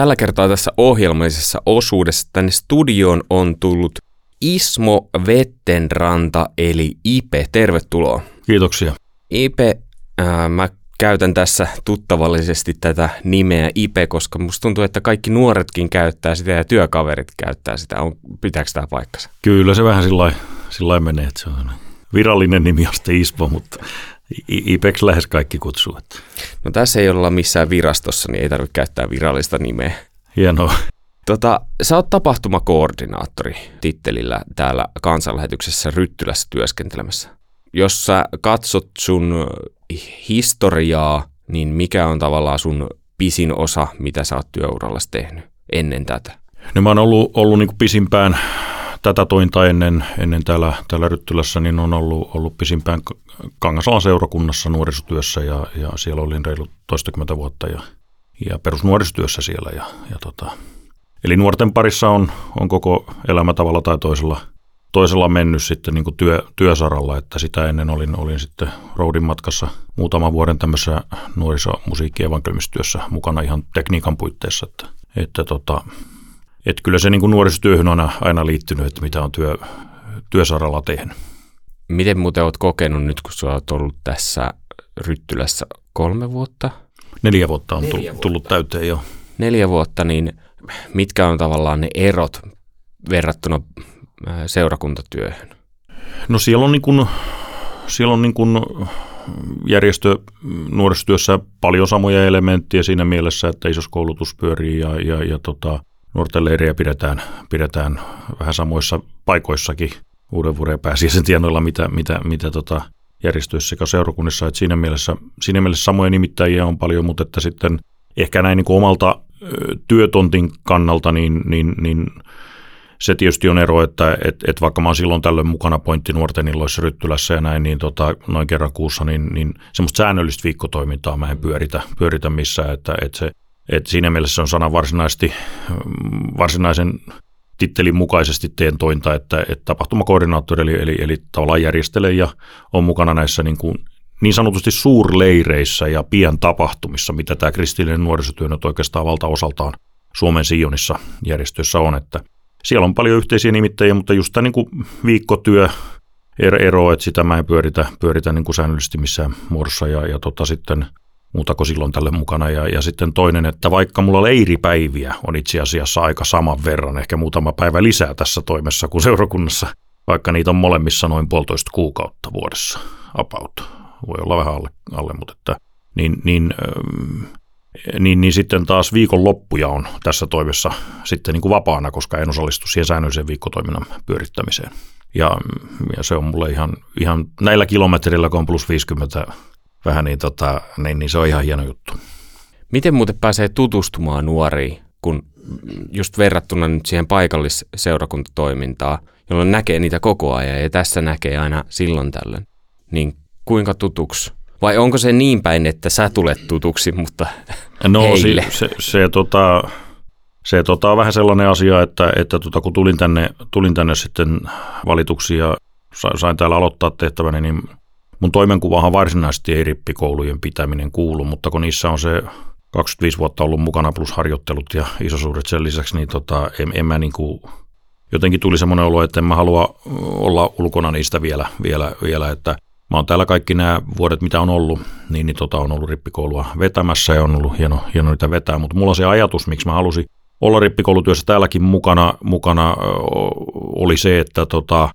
Tällä kertaa tässä ohjelmallisessa osuudessa tänne studioon on tullut Ismo Vettenranta eli Ipe. Tervetuloa. Kiitoksia. Ipe, äh, mä käytän tässä tuttavallisesti tätä nimeä Ipe, koska musta tuntuu, että kaikki nuoretkin käyttää sitä ja työkaverit käyttää sitä. On, pitääkö tämä paikkansa? Kyllä se vähän sillä menee, että se on virallinen nimi on sitten Ismo, mutta IPEX lähes kaikki kutsuu. Että. No tässä ei olla missään virastossa, niin ei tarvitse käyttää virallista nimeä. Hienoa. Tota, sä oot tapahtumakoordinaattori tittelillä täällä kansanlähetyksessä Ryttylässä työskentelemässä. Jos sä katsot sun historiaa, niin mikä on tavallaan sun pisin osa, mitä sä oot työurallasi tehnyt ennen tätä? No mä oon ollut, ollut niin pisimpään tätä tointa ennen, ennen täällä, täällä Ryttylässä, niin on ollut, ollut pisimpään Kangasalan seurakunnassa nuorisotyössä ja, ja siellä olin reilu toistakymmentä vuotta ja, ja perusnuorisotyössä siellä. Ja, ja tota, eli nuorten parissa on, on koko elämä tavalla tai toisella, toisella mennyt sitten niin työ, työsaralla, että sitä ennen olin, olin sitten roadin matkassa muutaman vuoden tämmöisessä nuorisomusiikki- evankeliumistyössä mukana ihan tekniikan puitteissa, että, että tota, että kyllä se niin nuorisotyöhön on aina liittynyt, että mitä on työ, työsaralla tehnyt. Miten muuten olet kokenut nyt, kun sinä olet ollut tässä Ryttylässä kolme vuotta? Neljä vuotta on Neljä tullut, vuotta. tullut täyteen jo. Neljä vuotta, niin mitkä on tavallaan ne erot verrattuna seurakuntatyöhön? No siellä on, niin kuin, siellä on niin kuin järjestö nuorisotyössä paljon samoja elementtejä siinä mielessä, että isoskoulutus pyörii ja, ja, ja tota, nuorten leirejä pidetään, pidetään vähän samoissa paikoissakin uuden vuoden pääsiäisen tienoilla, mitä, mitä, mitä tota järjestöissä sekä seurakunnissa. Että siinä, mielessä, siinä mielessä samoja nimittäjiä on paljon, mutta että sitten ehkä näin niin kuin omalta työtontin kannalta, niin, niin, niin se tietysti on ero, että et, et vaikka mä oon silloin tällöin mukana pointti nuorten illoissa Ryttylässä ja näin, niin tota, noin kerran kuussa, niin, niin semmoista säännöllistä viikkotoimintaa mä en pyöritä, pyöritä missään, että, että se et siinä mielessä on sana varsinaisesti, varsinaisen tittelin mukaisesti teen tointa, että, että tapahtumakoordinaattori eli, eli, eli tavallaan järjestelee ja on mukana näissä niin, kuin, niin sanotusti suurleireissä ja pientapahtumissa, mitä tämä kristillinen nuorisotyö nyt oikeastaan valtaosaltaan Suomen Sionissa järjestöissä on, että siellä on paljon yhteisiä nimittäjiä, mutta just tämä niin kuin viikkotyö, er, ero, että sitä mä en pyöritä, pyöritä niin kuin säännöllisesti missään muodossa ja, ja tota sitten – muutako silloin tälle mukana. Ja, ja sitten toinen, että vaikka mulla leiripäiviä on itse asiassa aika saman verran, ehkä muutama päivä lisää tässä toimessa kuin seurakunnassa, vaikka niitä on molemmissa noin puolitoista kuukautta vuodessa about. Voi olla vähän alle, alle mutta että, niin, niin, niin, niin sitten taas viikonloppuja on tässä toimessa sitten niin kuin vapaana, koska en osallistu siihen säännölliseen viikkotoiminnan pyörittämiseen. Ja, ja se on mulle ihan, ihan näillä kilometrillä, kun on plus 50 vähän niin, tota, niin, niin se on ihan hieno juttu. Miten muuten pääsee tutustumaan nuoriin, kun just verrattuna nyt siihen paikallisseurakuntatoimintaan, jolloin näkee niitä koko ajan ja tässä näkee aina silloin tällöin, niin kuinka tutuksi? Vai onko se niin päin, että sä tulet tutuksi, mutta no, heille? Se, se, se, tota, se tota, on vähän sellainen asia, että, että tota, kun tulin tänne, tulin tänne sitten valituksi ja sain täällä aloittaa tehtäväni, niin Mun toimenkuvahan varsinaisesti ei rippikoulujen pitäminen kuulu, mutta kun niissä on se 25 vuotta ollut mukana plus harjoittelut ja isosuudet sen lisäksi, niin tota, en, en mä niin kuin, jotenkin tuli semmoinen olo, että en mä halua olla ulkona niistä vielä, vielä, vielä että mä oon täällä kaikki nämä vuodet, mitä on ollut, niin, niin tota, on ollut rippikoulua vetämässä ja on ollut hieno, hieno niitä vetää, mutta mulla se ajatus, miksi mä halusin olla rippikoulutyössä täälläkin mukana, mukana oli se, että tota,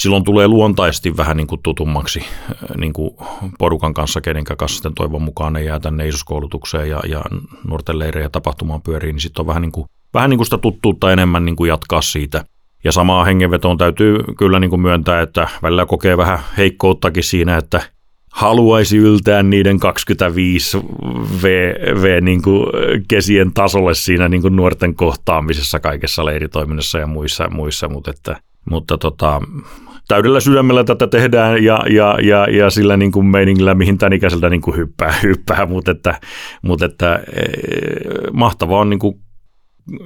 silloin tulee luontaisesti vähän niin kuin tutummaksi äh, niin kuin porukan kanssa, kenen kanssa sitten toivon mukaan ne jää tänne isoskoulutukseen ja, ja nuorten leirejä tapahtumaan pyöriin, niin sitten on vähän niin kuin, vähän niin kuin sitä tuttuutta enemmän niin kuin jatkaa siitä. Ja samaa hengenvetoon täytyy kyllä niin kuin myöntää, että välillä kokee vähän heikkouttakin siinä, että haluaisi yltää niiden 25 v, v niin kesien tasolle siinä niin kuin nuorten kohtaamisessa kaikessa leiritoiminnassa ja muissa, muissa mutta, että, mutta tota, täydellä sydämellä tätä tehdään ja, ja, ja, ja sillä niin kuin meiningillä, mihin tämän ikäiseltä niin kuin hyppää, hyppää mutta, että, mutta että, e, mahtavaa on, niin kuin,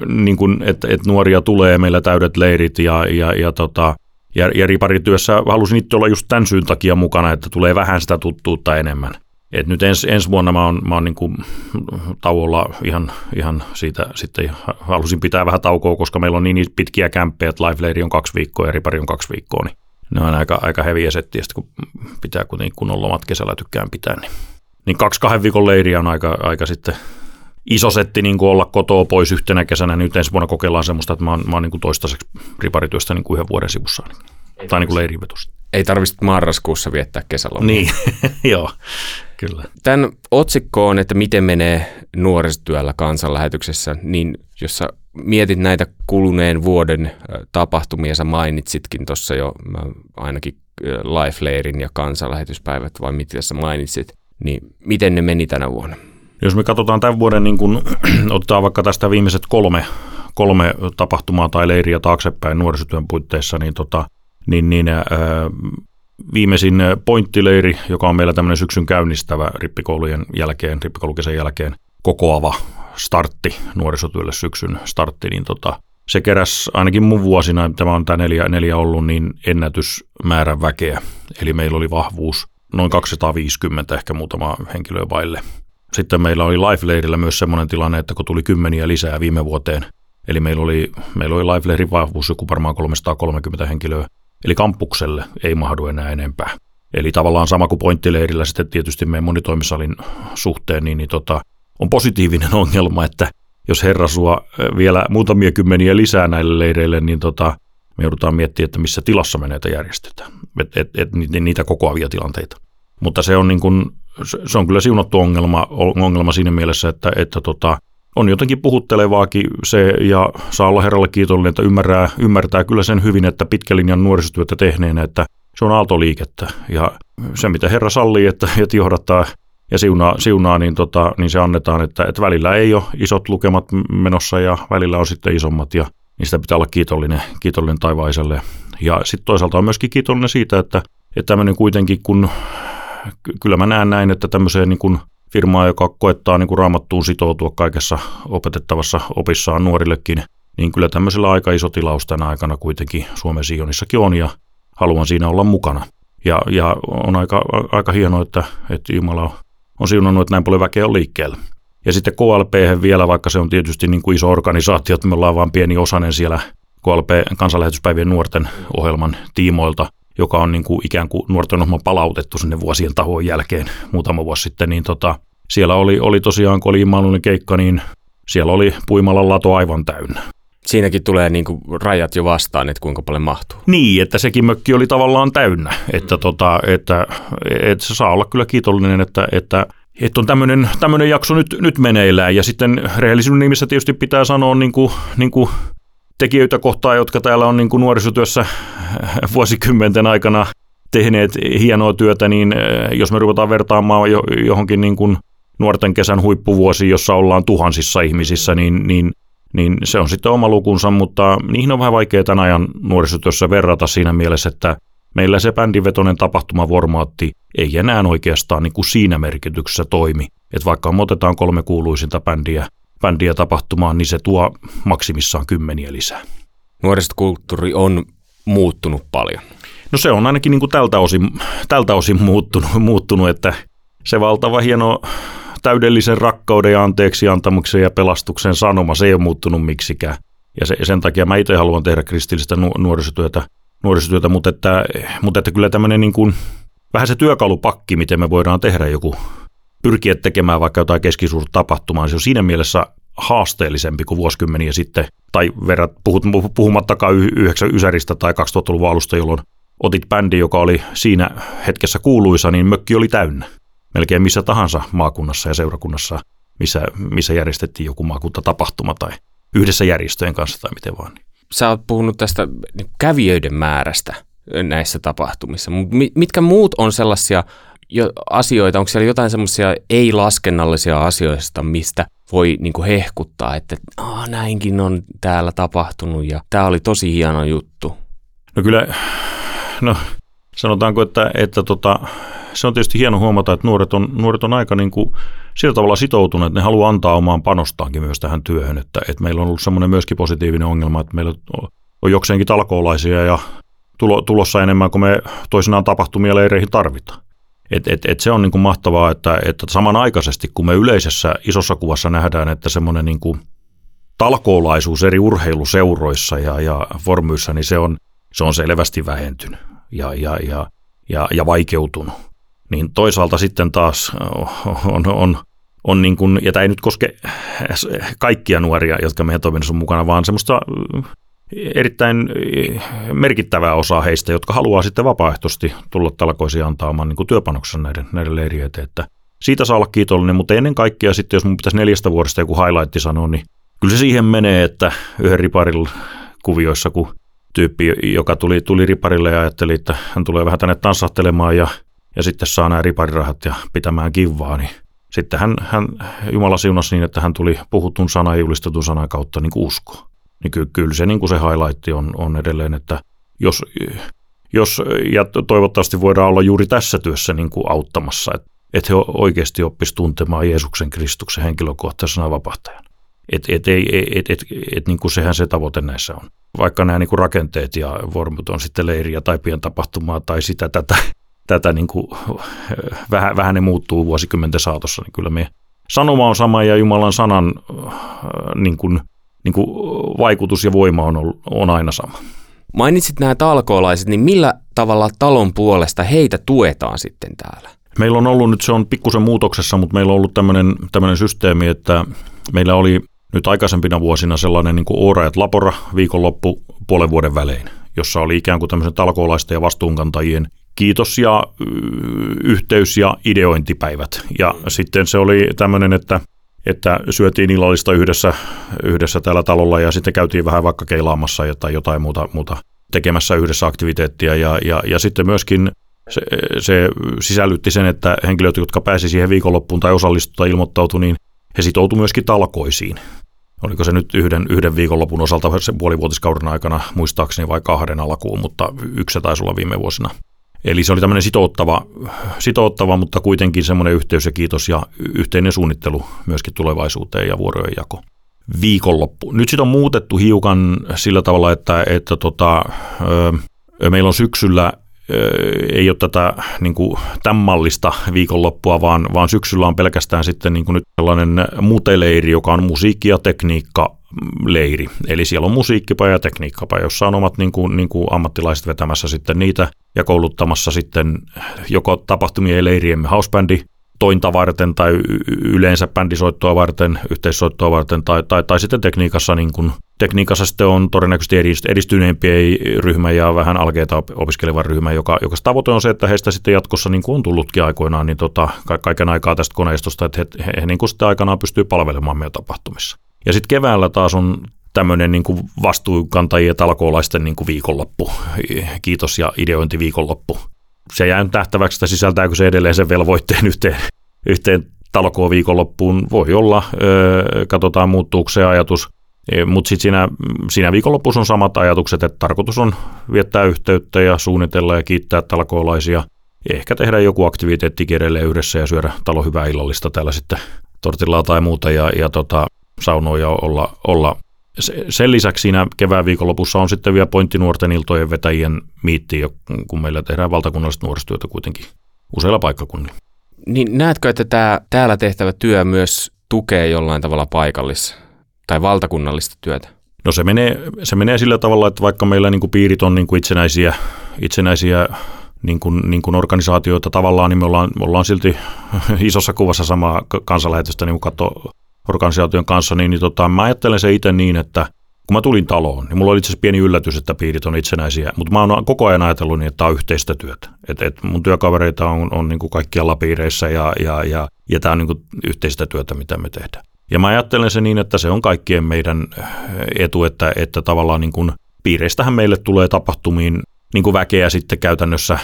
niin kuin, että, että nuoria tulee, meillä täydet leirit ja, ja, ja, tota, ja, ja riparityössä halusin itse olla just tämän syyn takia mukana, että tulee vähän sitä tuttuutta enemmän. Et nyt ens, ensi vuonna mä oon, mä oon niin kuin tauolla ihan, ihan siitä sitten halusin pitää vähän taukoa, koska meillä on niin pitkiä kämppejä, että live on kaksi viikkoa ja ripari on kaksi viikkoa, niin ne on aika, aika heviä settiä, kun pitää kuitenkin kunnon lomat kesällä tykkään pitää, niin, niin kaksi kahden viikon leiriä on aika, aika sitten iso setti niin kuin olla kotoa pois yhtenä kesänä. Nyt ensi vuonna kokeillaan semmoista, että mä oon, mä oon niin kuin toistaiseksi riparityöstä niin kuin yhden vuoden sivussa. Ei tai niin kuin leirivetosta. Ei tarvitse marraskuussa viettää kesälomia. Niin, joo, kyllä. Tämän otsikko on, että miten menee nuorisotyöllä kansanlähetyksessä, niin jos sä mietit näitä kuluneen vuoden tapahtumia, sä mainitsitkin tuossa jo ainakin Life Leirin ja kansanlähetyspäivät, vai mitä sä mainitsit, niin miten ne meni tänä vuonna? Jos me katsotaan tämän vuoden, niin kun, otetaan vaikka tästä viimeiset kolme, kolme tapahtumaa tai leiriä taaksepäin nuorisotyön puitteissa, niin, tota, niin, niin ää, viimeisin pointtileiri, joka on meillä tämmöinen syksyn käynnistävä rippikoulujen jälkeen, rippikoulukesän jälkeen kokoava startti, nuorisotyölle syksyn startti, niin tota, se keräs ainakin mun vuosina, tämä on tämä neljä, neljä ollut, niin ennätysmäärän väkeä. Eli meillä oli vahvuus noin 250 ehkä muutama henkilöä vaille sitten meillä oli Life-leirillä myös semmoinen tilanne, että kun tuli kymmeniä lisää viime vuoteen, eli meillä oli, meillä oli Life-leirin vahvuus joku varmaan 330 henkilöä, eli kampukselle ei mahdu enää enempää. Eli tavallaan sama kuin pointtileirillä sitten tietysti meidän monitoimisalin suhteen, niin, niin tota, on positiivinen ongelma, että jos herra sua vielä muutamia kymmeniä lisää näille leireille, niin tota, me joudutaan miettimään, että missä tilassa me näitä järjestetään, et, et, et, niitä kokoavia tilanteita. Mutta se on niin kuin se on kyllä siunattu ongelma, ongelma siinä mielessä, että, että tota, on jotenkin puhuttelevaakin se, ja saa olla herralle kiitollinen, että ymmärtää, ymmärtää kyllä sen hyvin, että pitkälinjan nuorisotyötä tehneenä, että se on aaltoliikettä, ja se mitä herra sallii, että, että johdattaa ja siunaa, siunaa niin, tota, niin se annetaan, että, että välillä ei ole isot lukemat menossa ja välillä on sitten isommat ja niistä pitää olla kiitollinen, kiitollinen taivaiselle. Ja sitten toisaalta on myöskin kiitollinen siitä, että, että tämmöinen kuitenkin, kun kyllä mä näen näin, että tämmöiseen niin kuin firmaa, joka koettaa niin kuin raamattuun sitoutua kaikessa opetettavassa opissaan nuorillekin, niin kyllä tämmöisellä aika iso tilaus tänä aikana kuitenkin Suomen Sionissakin on ja haluan siinä olla mukana. Ja, ja on aika, aika hienoa, että, että Jumala on, siunannut, että näin paljon väkeä on liikkeellä. Ja sitten KLP vielä, vaikka se on tietysti niin kuin iso organisaatio, että me ollaan vain pieni osanen siellä KLP kansanlähetyspäivien nuorten ohjelman tiimoilta, joka on niin kuin ikään kuin nuorten ohjelma palautettu sinne vuosien tahoon jälkeen muutama vuosi sitten, niin tota, siellä oli, oli tosiaan, kun oli ilmailullinen keikka, niin siellä oli puimalan lato aivan täynnä. Siinäkin tulee niin kuin rajat jo vastaan, että kuinka paljon mahtuu. Niin, että sekin mökki oli tavallaan täynnä, että, mm. tota, että, että se saa olla kyllä kiitollinen, että, että että on tämmöinen, tämmöinen jakso nyt, nyt meneillään. Ja sitten rehellisyyden nimissä tietysti pitää sanoa niin kuin, niin kuin tekijöitä kohtaan, jotka täällä on niin kuin nuorisotyössä vuosikymmenten aikana tehneet hienoa työtä, niin eh, jos me ruvetaan vertaamaan johonkin niin kuin nuorten kesän huippuvuosiin, jossa ollaan tuhansissa ihmisissä, niin, niin, niin se on sitten oma lukunsa, mutta niihin on vähän vaikea tämän ajan nuorisotyössä verrata siinä mielessä, että meillä se bändivetoinen tapahtumaformaatti ei enää oikeastaan niin kuin siinä merkityksessä toimi. Että vaikka me otetaan kolme kuuluisinta bändiä bändiä tapahtumaan, niin se tuo maksimissaan kymmeniä lisää. Nuorisokulttuuri on muuttunut paljon. No se on ainakin niin kuin tältä, osin, tältä osin muuttunut, muuttunut, että se valtava hieno täydellisen rakkauden ja anteeksi antamuksen ja pelastuksen sanoma, se ei ole muuttunut miksikään. Ja se, sen takia mä itse haluan tehdä kristillistä nu, nuorisotyötä, nuorisotyötä mutta, että, mutta että kyllä tämmöinen niin kuin, vähän se työkalupakki, miten me voidaan tehdä joku pyrkiä tekemään vaikka jotain keskisuurta tapahtumaa, se on siinä mielessä haasteellisempi kuin vuosikymmeniä sitten, tai verrat, puhut, puhumattakaan yhdeksän ysäristä tai 2000-luvun alusta, jolloin otit bändi, joka oli siinä hetkessä kuuluisa, niin mökki oli täynnä. Melkein missä tahansa maakunnassa ja seurakunnassa, missä, missä järjestettiin joku maakuntatapahtuma tai yhdessä järjestöjen kanssa tai miten vaan. Sä oot puhunut tästä kävijöiden määrästä näissä tapahtumissa. Mitkä muut on sellaisia asioita, onko siellä jotain semmoisia ei-laskennallisia asioista, mistä voi niin kuin hehkuttaa, että Aa, näinkin on täällä tapahtunut ja tämä oli tosi hieno juttu? No kyllä, no sanotaanko, että, että tota, se on tietysti hieno huomata, että nuoret on, nuoret on aika niin kuin sillä tavalla sitoutuneet, että ne haluaa antaa omaan panostaankin myös tähän työhön, että, että meillä on ollut semmoinen myöskin positiivinen ongelma, että meillä on, jokseenkin talkoolaisia ja tulo, tulossa enemmän kuin me toisinaan tapahtumia leireihin tarvitaan. Et, et, et se on niin kuin mahtavaa, että, että samanaikaisesti kun me yleisessä isossa kuvassa nähdään, että semmoinen niin kuin talkoolaisuus eri urheiluseuroissa ja, ja formyissa, niin se on, se on selvästi vähentynyt ja, ja, ja, ja, ja vaikeutunut. Niin toisaalta sitten taas on, on, on niin kuin, ja tämä ei nyt koske kaikkia nuoria, jotka meidän toiminnassa on mukana, vaan semmoista erittäin merkittävää osaa heistä, jotka haluaa sitten vapaaehtoisesti tulla talkoisiin antaa oman niin työpanoksen näiden, näiden leirien Että siitä saa olla kiitollinen, mutta ennen kaikkea sitten, jos mun pitäisi neljästä vuodesta joku highlight sanoa, niin kyllä se siihen menee, että yhden riparin kuvioissa, kun tyyppi, joka tuli, tuli riparille ja ajatteli, että hän tulee vähän tänne tanssahtelemaan ja, ja sitten saa nämä riparirahat ja pitämään kivaa, niin sitten hän, hän Jumala siunasi niin, että hän tuli puhutun sana ja julistetun sanan kautta niin uskoa niin ky- kyllä se, niin kuin se highlight on, on edelleen, että jos, jos, ja toivottavasti voidaan olla juuri tässä työssä niin kuin auttamassa, että, että he oikeasti oppisivat tuntemaan Jeesuksen Kristuksen henkilökohtaisena vapahtajana. Että et, et, et, et, et, niin kuin sehän se tavoite näissä on. Vaikka nämä niin kuin rakenteet ja vormut on sitten leiriä tai pientapahtumaa tai sitä tätä, tätä niin kuin, vähän, vähän ne muuttuu vuosikymmenten saatossa, niin kyllä me sanoma on sama ja Jumalan sanan niin kuin, niin kuin vaikutus ja voima on, ollut, on aina sama. Mainitsit nämä talkoolaiset, niin millä tavalla talon puolesta heitä tuetaan sitten täällä? Meillä on ollut nyt, se on pikkusen muutoksessa, mutta meillä on ollut tämmöinen, tämmöinen systeemi, että meillä oli nyt aikaisempina vuosina sellainen niin kuin Oora et Lapora viikonloppu puolen vuoden välein, jossa oli ikään kuin tämmöisen talkoolaisten ja vastuunkantajien kiitos ja yhteys- ja ideointipäivät. Ja sitten se oli tämmöinen, että että syötiin illallista yhdessä, yhdessä täällä talolla ja sitten käytiin vähän vaikka keilaamassa tai jotain muuta, muuta tekemässä yhdessä aktiviteettia ja, ja, ja sitten myöskin se, se sisällytti sen, että henkilöt, jotka pääsi siihen viikonloppuun tai osallistuivat tai ilmoittautui, niin he sitoutuivat myöskin talkoisiin. Oliko se nyt yhden, yhden viikonlopun osalta se puolivuotiskauden aikana muistaakseni vai kahden alkuun, mutta yksi taisi olla viime vuosina. Eli se oli tämmöinen sitouttava, sitouttava, mutta kuitenkin semmoinen yhteys ja kiitos ja yhteinen suunnittelu myöskin tulevaisuuteen ja vuorojen jako. Viikonloppu. Nyt sitä on muutettu hiukan sillä tavalla, että, että tota, ö, meillä on syksyllä ei ole tätä niin kuin, tämän mallista viikonloppua, vaan, vaan syksyllä on pelkästään sitten niin kuin nyt sellainen muteleiri, joka on musiikki ja tekniikka leiri. Eli siellä on musiikkipaja ja tekniikkapaja, jossa on omat niin kuin, niin kuin ammattilaiset vetämässä sitten niitä ja kouluttamassa sitten joko tapahtumien ja leiriemme housebändi tointa varten tai yleensä bändisoittoa varten, yhteissoittoa varten tai, tai, tai sitten tekniikassa, niin kuin, tekniikassa sitten on todennäköisesti edistyneempi ryhmä ja vähän alkeita opiskeleva ryhmä, joka, joka tavoite on se, että heistä sitten jatkossa niin on tullutkin aikoinaan niin tota, kaiken aikaa tästä koneistosta, että he, he, he niin kuin sitten aikanaan pystyy palvelemaan meidän tapahtumissa. Ja sitten keväällä taas on tämmöinen niin kuin talkoolaisten niin kuin viikonloppu, kiitos ja ideointi viikonloppu. Se jää tähtäväksi, että sisältääkö se edelleen sen velvoitteen yhteen, yhteen talkoon viikonloppuun. Voi olla, öö, katsotaan muuttuuko se ajatus. E, Mutta sitten siinä, siinä viikonlopussa on samat ajatukset, että tarkoitus on viettää yhteyttä ja suunnitella ja kiittää talkoolaisia. Ehkä tehdä joku aktiviteetti edelleen yhdessä ja syödä talo hyvää illallista täällä sitten tortillaa tai muuta ja, ja tota, saunoja olla, olla. Sen lisäksi siinä kevään viikonlopussa on sitten vielä pointtinuorten iltojen vetäjien miitti, kun meillä tehdään valtakunnallista nuorisotyötä kuitenkin useilla paikkakunnilla. Niin näetkö, että tämä täällä tehtävä työ myös tukee jollain tavalla paikallis- tai valtakunnallista työtä? No se menee, se menee sillä tavalla, että vaikka meillä niin kuin piirit on niin kuin itsenäisiä, itsenäisiä niin kuin, niin kuin organisaatioita tavallaan, niin me ollaan, me ollaan silti isossa kuvassa samaa kansanlähetystä niin kuin organisaation kanssa, niin, niin tota, mä ajattelen se itse niin, että kun mä tulin taloon, niin mulla oli itse asiassa pieni yllätys, että piirit on itsenäisiä, mutta mä oon koko ajan ajatellut niin, että tämä on yhteistä työtä. Et, et mun työkavereita on, on niin kuin kaikkialla piireissä ja, ja, ja, ja tämä on niin kuin yhteistä työtä, mitä me tehdään. Ja mä ajattelen se niin, että se on kaikkien meidän etu, että, että tavallaan niin kuin piireistähän meille tulee tapahtumiin niin kuin väkeä sitten käytännössä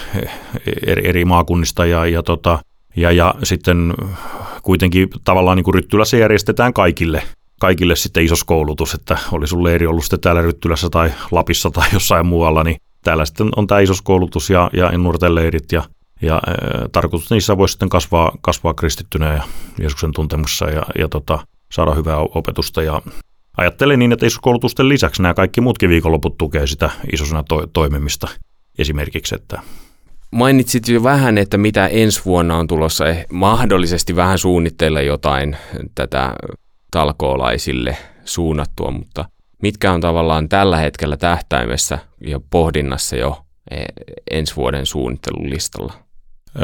eri, eri maakunnista ja, ja, tota, ja, ja sitten kuitenkin tavallaan niin kuin Ryttylässä järjestetään kaikille, kaikille sitten isos koulutus, että oli sun leiri ollut sitten täällä Ryttylässä tai Lapissa tai jossain muualla, niin täällä sitten on tämä isos koulutus ja, ja nuorten leirit ja, ja ä, tarkoitus niissä voisi sitten kasvaa, kasvaa kristittynä ja Jeesuksen tuntemussa ja, ja tota, saada hyvää opetusta. Ja ajattelen niin, että isoskoulutusten lisäksi nämä kaikki muutkin viikonloput tukee sitä isosena to- toimimista esimerkiksi, että Mainitsit jo vähän, että mitä ensi vuonna on tulossa, eh, mahdollisesti vähän suunnitteilla jotain tätä talkoolaisille suunnattua, mutta mitkä on tavallaan tällä hetkellä tähtäimessä ja pohdinnassa jo eh, ensi vuoden suunnittelulistalla?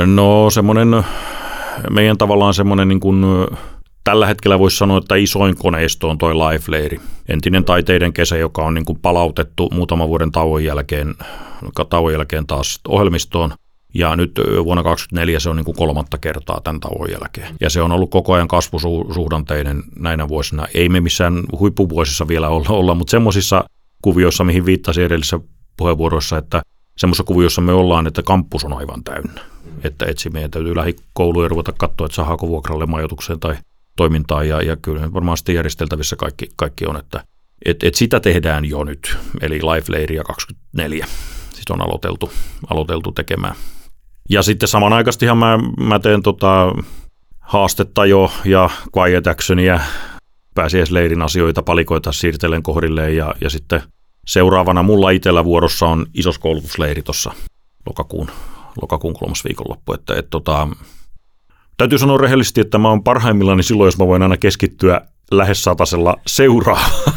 No semmoinen, meidän tavallaan semmoinen niin kuin, tällä hetkellä voisi sanoa, että isoin koneisto on toi Life Entinen taiteiden kesä, joka on niin kuin palautettu muutaman vuoden tauon jälkeen, tauon jälkeen taas ohjelmistoon. Ja nyt vuonna 2024 se on niin kuin kolmatta kertaa tämän tauon jälkeen. Ja se on ollut koko ajan kasvusuhdanteinen näinä vuosina. Ei me missään huippuvuosissa vielä olla, olla mutta semmoisissa kuvioissa, mihin viittasin edellisessä puheenvuorossa, että semmoisessa kuviossa me ollaan, että kampus on aivan täynnä. Että etsi meidän täytyy lähikouluja ruveta katsoa, että saako vuokralle majoitukseen tai toimintaan ja, ja kyllä varmaan sitten järjesteltävissä kaikki, kaikki on, että et, et sitä tehdään jo nyt, eli Life Leiria 24, siis on aloiteltu, aloiteltu tekemään. Ja sitten samanaikaistihan mä, mä teen tota haastetta jo ja Quiet Actionia, pääsiäisleirin asioita, palikoita siirtelen kohdilleen ja, ja sitten seuraavana mulla itsellä vuorossa on isoskoulutusleiri tuossa lokakuun, lokakuun kolmas viikonloppu, että et, tota, Täytyy sanoa rehellisesti, että mä oon parhaimmillani silloin, jos mä voin aina keskittyä lähes satasella seuraavaan,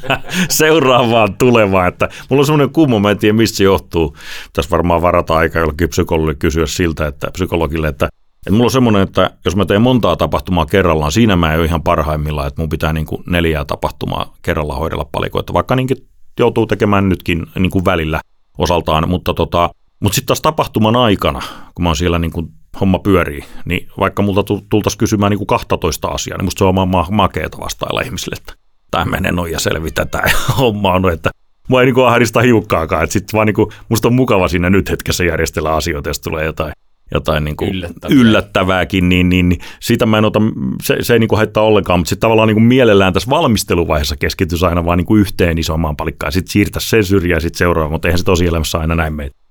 seuraavaan tulevaan. Että mulla on semmoinen kummo, mä en tiedä mistä se johtuu. Tässä varmaan varata aika jollekin psykologille kysyä siltä, että psykologille, että, että mulla on semmoinen, että jos mä teen montaa tapahtumaa kerrallaan, siinä mä en ole ihan parhaimmillaan, että mun pitää niin kuin neljää tapahtumaa kerrallaan hoidella palikoita, vaikka niinkin joutuu tekemään nytkin niin kuin välillä osaltaan, mutta tota, mutta sitten taas tapahtuman aikana, kun mä oon siellä niin kuin homma pyörii, niin vaikka multa tultaisiin kysymään niin kuin 12 asiaa, niin musta se on ma- makeeta vastailla ihmisille, että tämä menee noin ja selvitä tämä homma on, että mua ei niin kuin ahdista hiukkaakaan, että sitten vaan niin kuin, musta on mukava siinä nyt hetkessä järjestellä asioita, jos tulee jotain, jotain niin kuin Yllättävää. yllättävääkin, niin, niin, niin sitä mä en ota, se, se ei niin kuin haittaa ollenkaan, mutta sitten tavallaan niin kuin mielellään tässä valmisteluvaiheessa keskittyisi aina vaan niin kuin yhteen isomaan palikkaan, ja sitten siirtäisi sen syrjään sitten seuraavaan, mutta eihän se tosielämässä aina näin meitä.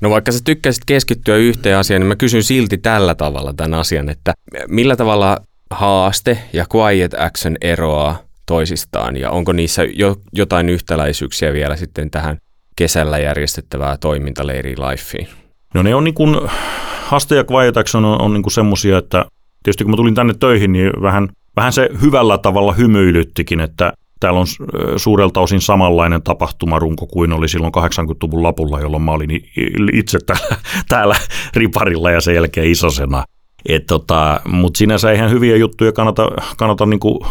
No vaikka sä tykkäisit keskittyä yhteen asiaan, niin mä kysyn silti tällä tavalla tämän asian, että millä tavalla haaste ja quiet action eroaa toisistaan ja onko niissä jo, jotain yhtäläisyyksiä vielä sitten tähän kesällä järjestettävää toimintaleiri Lifeen? No ne on niin kuin, haaste ja quiet action on, on niin kuin semmosia, että tietysti kun mä tulin tänne töihin, niin vähän, vähän se hyvällä tavalla hymyilyttikin, että Täällä on suurelta osin samanlainen tapahtumarunko kuin oli silloin 80-luvun lapulla, jolloin mä olin itse täällä, täällä riparilla ja sen jälkeen isosena. tota, Mutta sinänsä ihan hyviä juttuja kannata, kannata niinku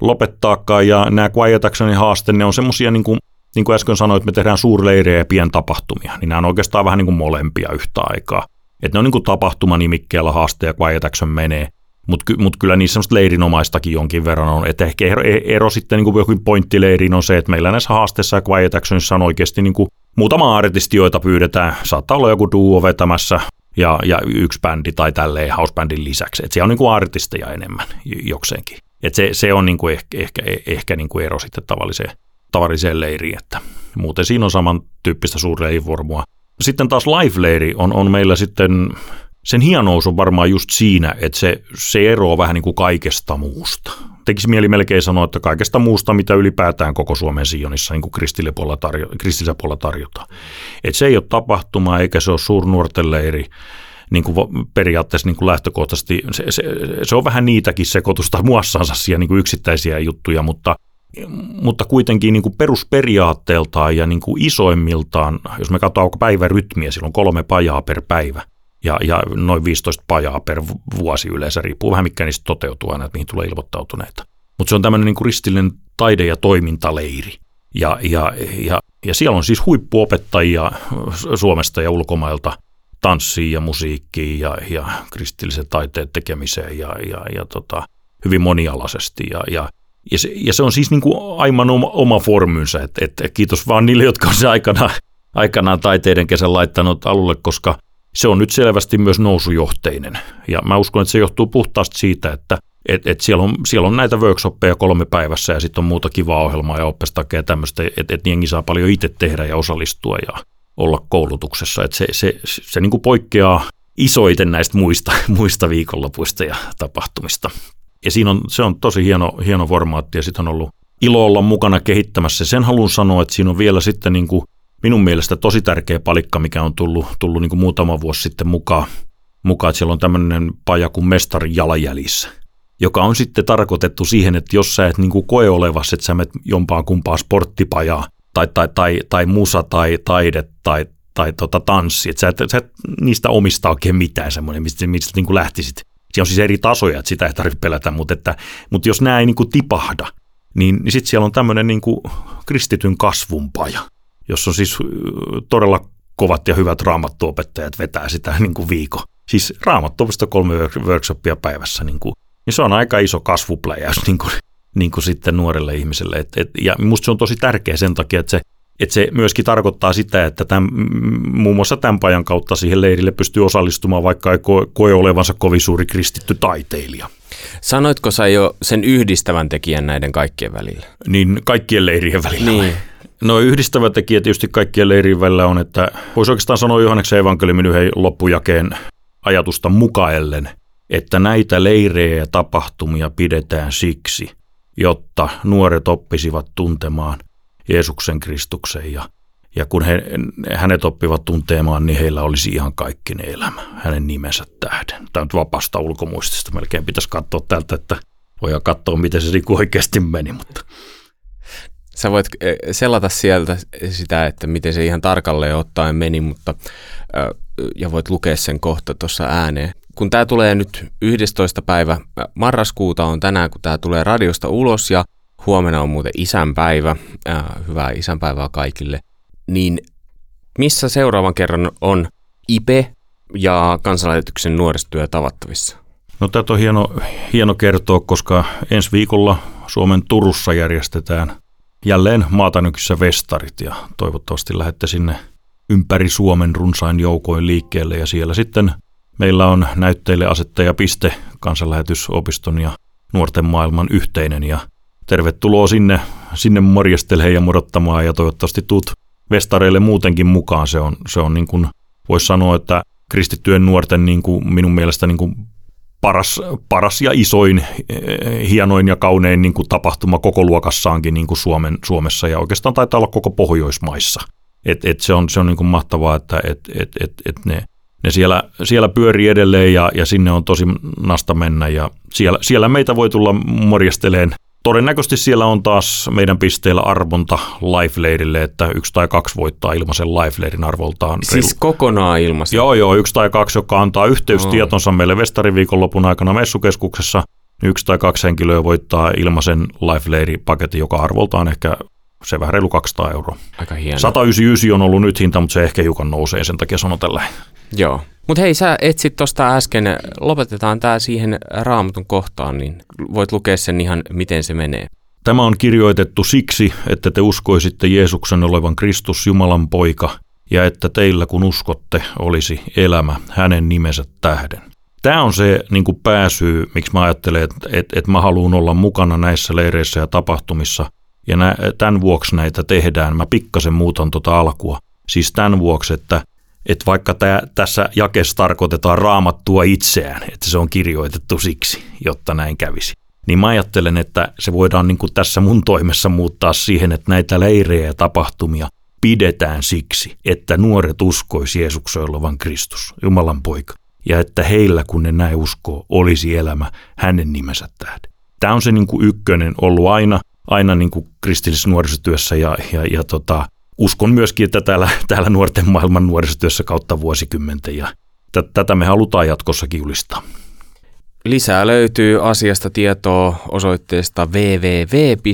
lopettaakaan ja nämä Quiet Actionin haaste, ne on semmoisia niin kuin, niin kuin äsken sanoin, että me tehdään suurleirejä ja pientapahtumia, niin nämä on oikeastaan vähän niin kuin molempia yhtä aikaa. Että ne on niin kuin tapahtumanimikkeellä haaste ja Quiet Action menee. Mutta mut kyllä niissä semmoista leirinomaistakin jonkin verran on. Että ehkä ero, ero sitten niin jokin pointtileiriin on se, että meillä näissä haasteissa ja Quiet Actionissa on oikeasti niin kuin muutama artisti, joita pyydetään. Saattaa olla joku duo vetämässä ja, ja yksi bändi tai tälleen housebändin lisäksi. Että siellä on niin kuin artisteja enemmän jokseenkin. Että se, se on niin kuin ehkä, ehkä, ehkä niin kuin ero sitten tavalliseen, tavalliseen leiriin. Että muuten siinä on samantyyppistä suurleivormua. Sitten taas live-leiri on, on meillä sitten sen hienous on varmaan just siinä, että se, se eroaa vähän niin kuin kaikesta muusta. Tekisi mieli melkein sanoa, että kaikesta muusta, mitä ylipäätään koko Suomen Sionissa niin kristillisellä tarjo, puolella tarjotaan. Että se ei ole tapahtuma eikä se ole suurnuorten leiri niin kuin periaatteessa niin kuin lähtökohtaisesti. Se, se, se on vähän niitäkin sekoitusta muassansa siihen niin kuin yksittäisiä juttuja, mutta mutta kuitenkin niin kuin perusperiaatteeltaan ja niin kuin isoimmiltaan, jos me katsotaan päivärytmiä, silloin kolme pajaa per päivä – ja, ja noin 15 pajaa per vuosi yleensä, riippuu vähän mikä niistä toteutuu aina, että mihin tulee ilmoittautuneita. Mutta se on tämmöinen niin ristillinen taide- ja toimintaleiri. Ja, ja, ja, ja siellä on siis huippuopettajia Suomesta ja ulkomailta tanssiin ja musiikkiin ja, ja kristillisen taiteen tekemiseen ja, ja, ja tota, hyvin monialaisesti. Ja, ja, ja, se, ja se on siis niin kuin aivan oma, oma formynsä, että et, kiitos vaan niille, jotka on se aikanaan, aikanaan taiteiden kesän laittanut alulle, koska se on nyt selvästi myös nousujohteinen. Ja mä uskon, että se johtuu puhtaasti siitä, että et, et siellä, on, siellä on näitä workshoppeja kolme päivässä ja sitten on muuta kivaa ohjelmaa ja oppestakia ja tämmöistä, että et jengi saa paljon itse tehdä ja osallistua ja olla koulutuksessa. Et se se, se, se niin poikkeaa isoiten näistä muista, muista viikonlopuista ja tapahtumista. Ja siinä on, se on tosi hieno, hieno formaatti ja sitten on ollut ilo olla mukana kehittämässä. Sen haluan sanoa, että siinä on vielä sitten niin kuin minun mielestä tosi tärkeä palikka, mikä on tullut, tullut niin kuin muutama vuosi sitten mukaan, mukaan, että siellä on tämmöinen paja kuin Mestarin jalanjäljissä, joka on sitten tarkoitettu siihen, että jos sä et niin kuin koe olevas, että sä menet jompaan kumpaan sporttipajaa, tai, tai, tai, tai musa tai taide tai, tai tota tanssi, että sä et, sä et niistä omista oikein mitään semmoinen, mistä, mistä niin kuin lähtisit. Siinä on siis eri tasoja, että sitä ei tarvitse pelätä, mutta, että, mutta jos nämä ei niin kuin tipahda, niin, niin sitten siellä on tämmöinen niin kuin kristityn kasvunpaja, jossa on siis todella kovat ja hyvät raamattuopettajat vetää sitä niin kuin viikon. Siis raamattuopista kolme workshopia päivässä, niin, kuin, niin se on aika iso kasvupläjäys niin kuin, niin kuin sitten nuorelle ihmiselle. Et, et, ja musta se on tosi tärkeä sen takia, että se, että se myöskin tarkoittaa sitä, että tämän, muun muassa tämän pajan kautta siihen leirille pystyy osallistumaan, vaikka ei koe, koe olevansa kovin suuri kristitty taiteilija. Sanoitko sä jo sen yhdistävän tekijän näiden kaikkien välillä? Niin kaikkien leirien välillä. Niin. No yhdistävä tekijä tietysti kaikkien leirien välillä on, että voisi oikeastaan sanoa Johanneksen evankeliumin yhden loppujakeen ajatusta mukaellen, että näitä leirejä ja tapahtumia pidetään siksi, jotta nuoret oppisivat tuntemaan Jeesuksen Kristuksen ja, ja kun he, hänet oppivat tuntemaan, niin heillä olisi ihan kaikkinen elämä hänen nimensä tähden. Tämä on vapaasta ulkomuistista. Melkein pitäisi katsoa tältä, että voidaan katsoa, miten se niinku oikeasti meni, mutta Sä voit eh, selata sieltä sitä, että miten se ihan tarkalleen ottaen meni, mutta ja voit lukea sen kohta tuossa ääneen. Kun tämä tulee nyt 11. päivä marraskuuta on tänään, kun tämä tulee radiosta ulos ja huomenna on muuten isänpäivä, hyvää isänpäivää kaikille, niin missä seuraavan kerran on IPE ja kansanlähetyksen nuorisotyö tavattavissa? No tätä on hieno, hieno kertoa, koska ensi viikolla Suomen Turussa järjestetään jälleen maatanykyssä vestarit ja toivottavasti lähette sinne ympäri Suomen runsain joukoin liikkeelle ja siellä sitten meillä on näytteille asettaja piste kansanlähetysopiston ja nuorten maailman yhteinen ja tervetuloa sinne, sinne morjestelee ja modottamaan ja toivottavasti tuut vestareille muutenkin mukaan. Se on, se on niin kuin, voisi sanoa, että kristittyjen nuorten niin kuin minun mielestä niin kuin paras, paras ja isoin, eh, hienoin ja kaunein niin kuin tapahtuma koko luokassaankin niin kuin Suomen, Suomessa ja oikeastaan taitaa olla koko Pohjoismaissa. Et, et se on, se on niin kuin mahtavaa, että et, et, et, et ne, ne siellä, siellä pyörii edelleen ja, ja sinne on tosi nasta mennä ja siellä, siellä meitä voi tulla morjasteleen Todennäköisesti siellä on taas meidän pisteellä arvonta life että yksi tai kaksi voittaa ilmaisen life arvoltaan. Siis reilu. kokonaan ilmaisen? Joo, joo, yksi tai kaksi, joka antaa yhteystietonsa oh. meille Vestariviikonlopun aikana messukeskuksessa. Yksi tai kaksi henkilöä voittaa ilmaisen life paketin, joka arvoltaan ehkä se vähän reilu 200 euroa. Aika hieno. 199 on ollut nyt hinta, mutta se ehkä hiukan nousee, sen takia sanon tällä. Joo. Mutta hei, sä etsit tuosta äsken, lopetetaan tämä siihen raamatun kohtaan, niin voit lukea sen ihan, miten se menee. Tämä on kirjoitettu siksi, että te uskoisitte Jeesuksen olevan Kristus Jumalan poika, ja että teillä kun uskotte olisi elämä hänen nimensä tähden. Tämä on se niin kuin pääsyy, miksi mä ajattelen, että, että, että mä haluan olla mukana näissä leireissä ja tapahtumissa, ja nä, tämän vuoksi näitä tehdään. Mä pikkasen muutan tuota alkua. Siis tämän vuoksi, että että vaikka tää, tässä jakessa tarkoitetaan raamattua itseään, että se on kirjoitettu siksi, jotta näin kävisi. Niin mä ajattelen, että se voidaan niin kuin tässä mun toimessa muuttaa siihen, että näitä leirejä ja tapahtumia pidetään siksi, että nuoret uskoisi Jeesuksen olevan Kristus, Jumalan poika, ja että heillä, kun ne näin uskoo, olisi elämä hänen nimensä tähden. Tämä on se niin kuin ykkönen ollut aina, aina niin kuin kristillisessä nuorisotyössä ja, ja, ja tota, uskon myöskin, että täällä, täällä nuorten maailman nuorisotyössä kautta vuosikymmenten ja t- tätä me halutaan jatkossakin julistaa. Lisää löytyy asiasta tietoa osoitteesta www.nm.fi,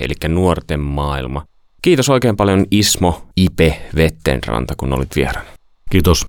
eli nuorten maailma. Kiitos oikein paljon Ismo Ipe Vettenranta, kun olit vieraana. Kiitos.